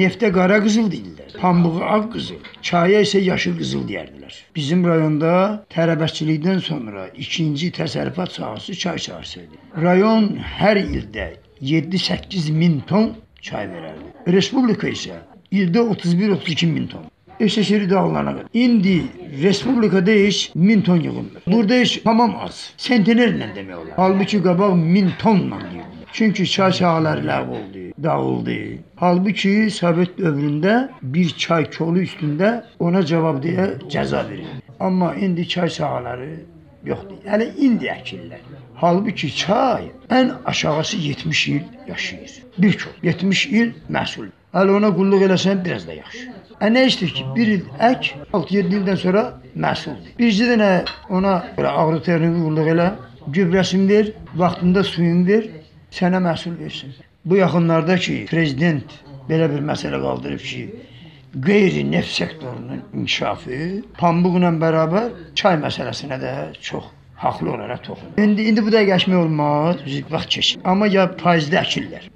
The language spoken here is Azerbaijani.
Neftə qara qızıl deyirlər. Pambığı ağ qızıl, çaya isə yaşıl qızıl deyərdilər. Bizim rayonda tələbəçilikdən sonra ikinci təsərrüfat sahəsi çay sahəsidir. Rayon hər ildə 7-8 min ton çay verərdi. Respublika isə ildə 31-32 min ton. SSR dağlarına qədər. İndi respublikada heç 1000 ton yığılmır. Burada heç tamam az. Sentnerlə demək olar. Halbuki qabaq 1000 tonla. Çünki çay sahələri ləğv oldu, dağıldı. Halbuki Sovet dövründə bir çay kolu üstündə ona cavab deyə cəza verildi. Amma indi çay sahələri yoxdur. Hələ indi əkirlər. Halbuki çay ən aşağısı 70 il yaşayır. Bir kol 70 il məhsul. Hələ ona qulluq eləsən biraz da yaxşı. Ə nə işdir ki, bir il ək, 6-7 ildən sonra məhsuldur. Bircə dənə ona belə ağrı texniki qulluq elə, gübrəsini ver, vaxtında suyunu ver, sənə məhsul versin. Bu yaxınlarda ki, prezident belə bir məsələ qaldırıb ki, qeyri-neft sektorunun inkişafı pambıqla bərabər çay məsələsinə də çox haqlı olaraq toxunur. İndi indi bu da qəşmək olmaz, vaxt keçir. Amma ya faizli əkirlər.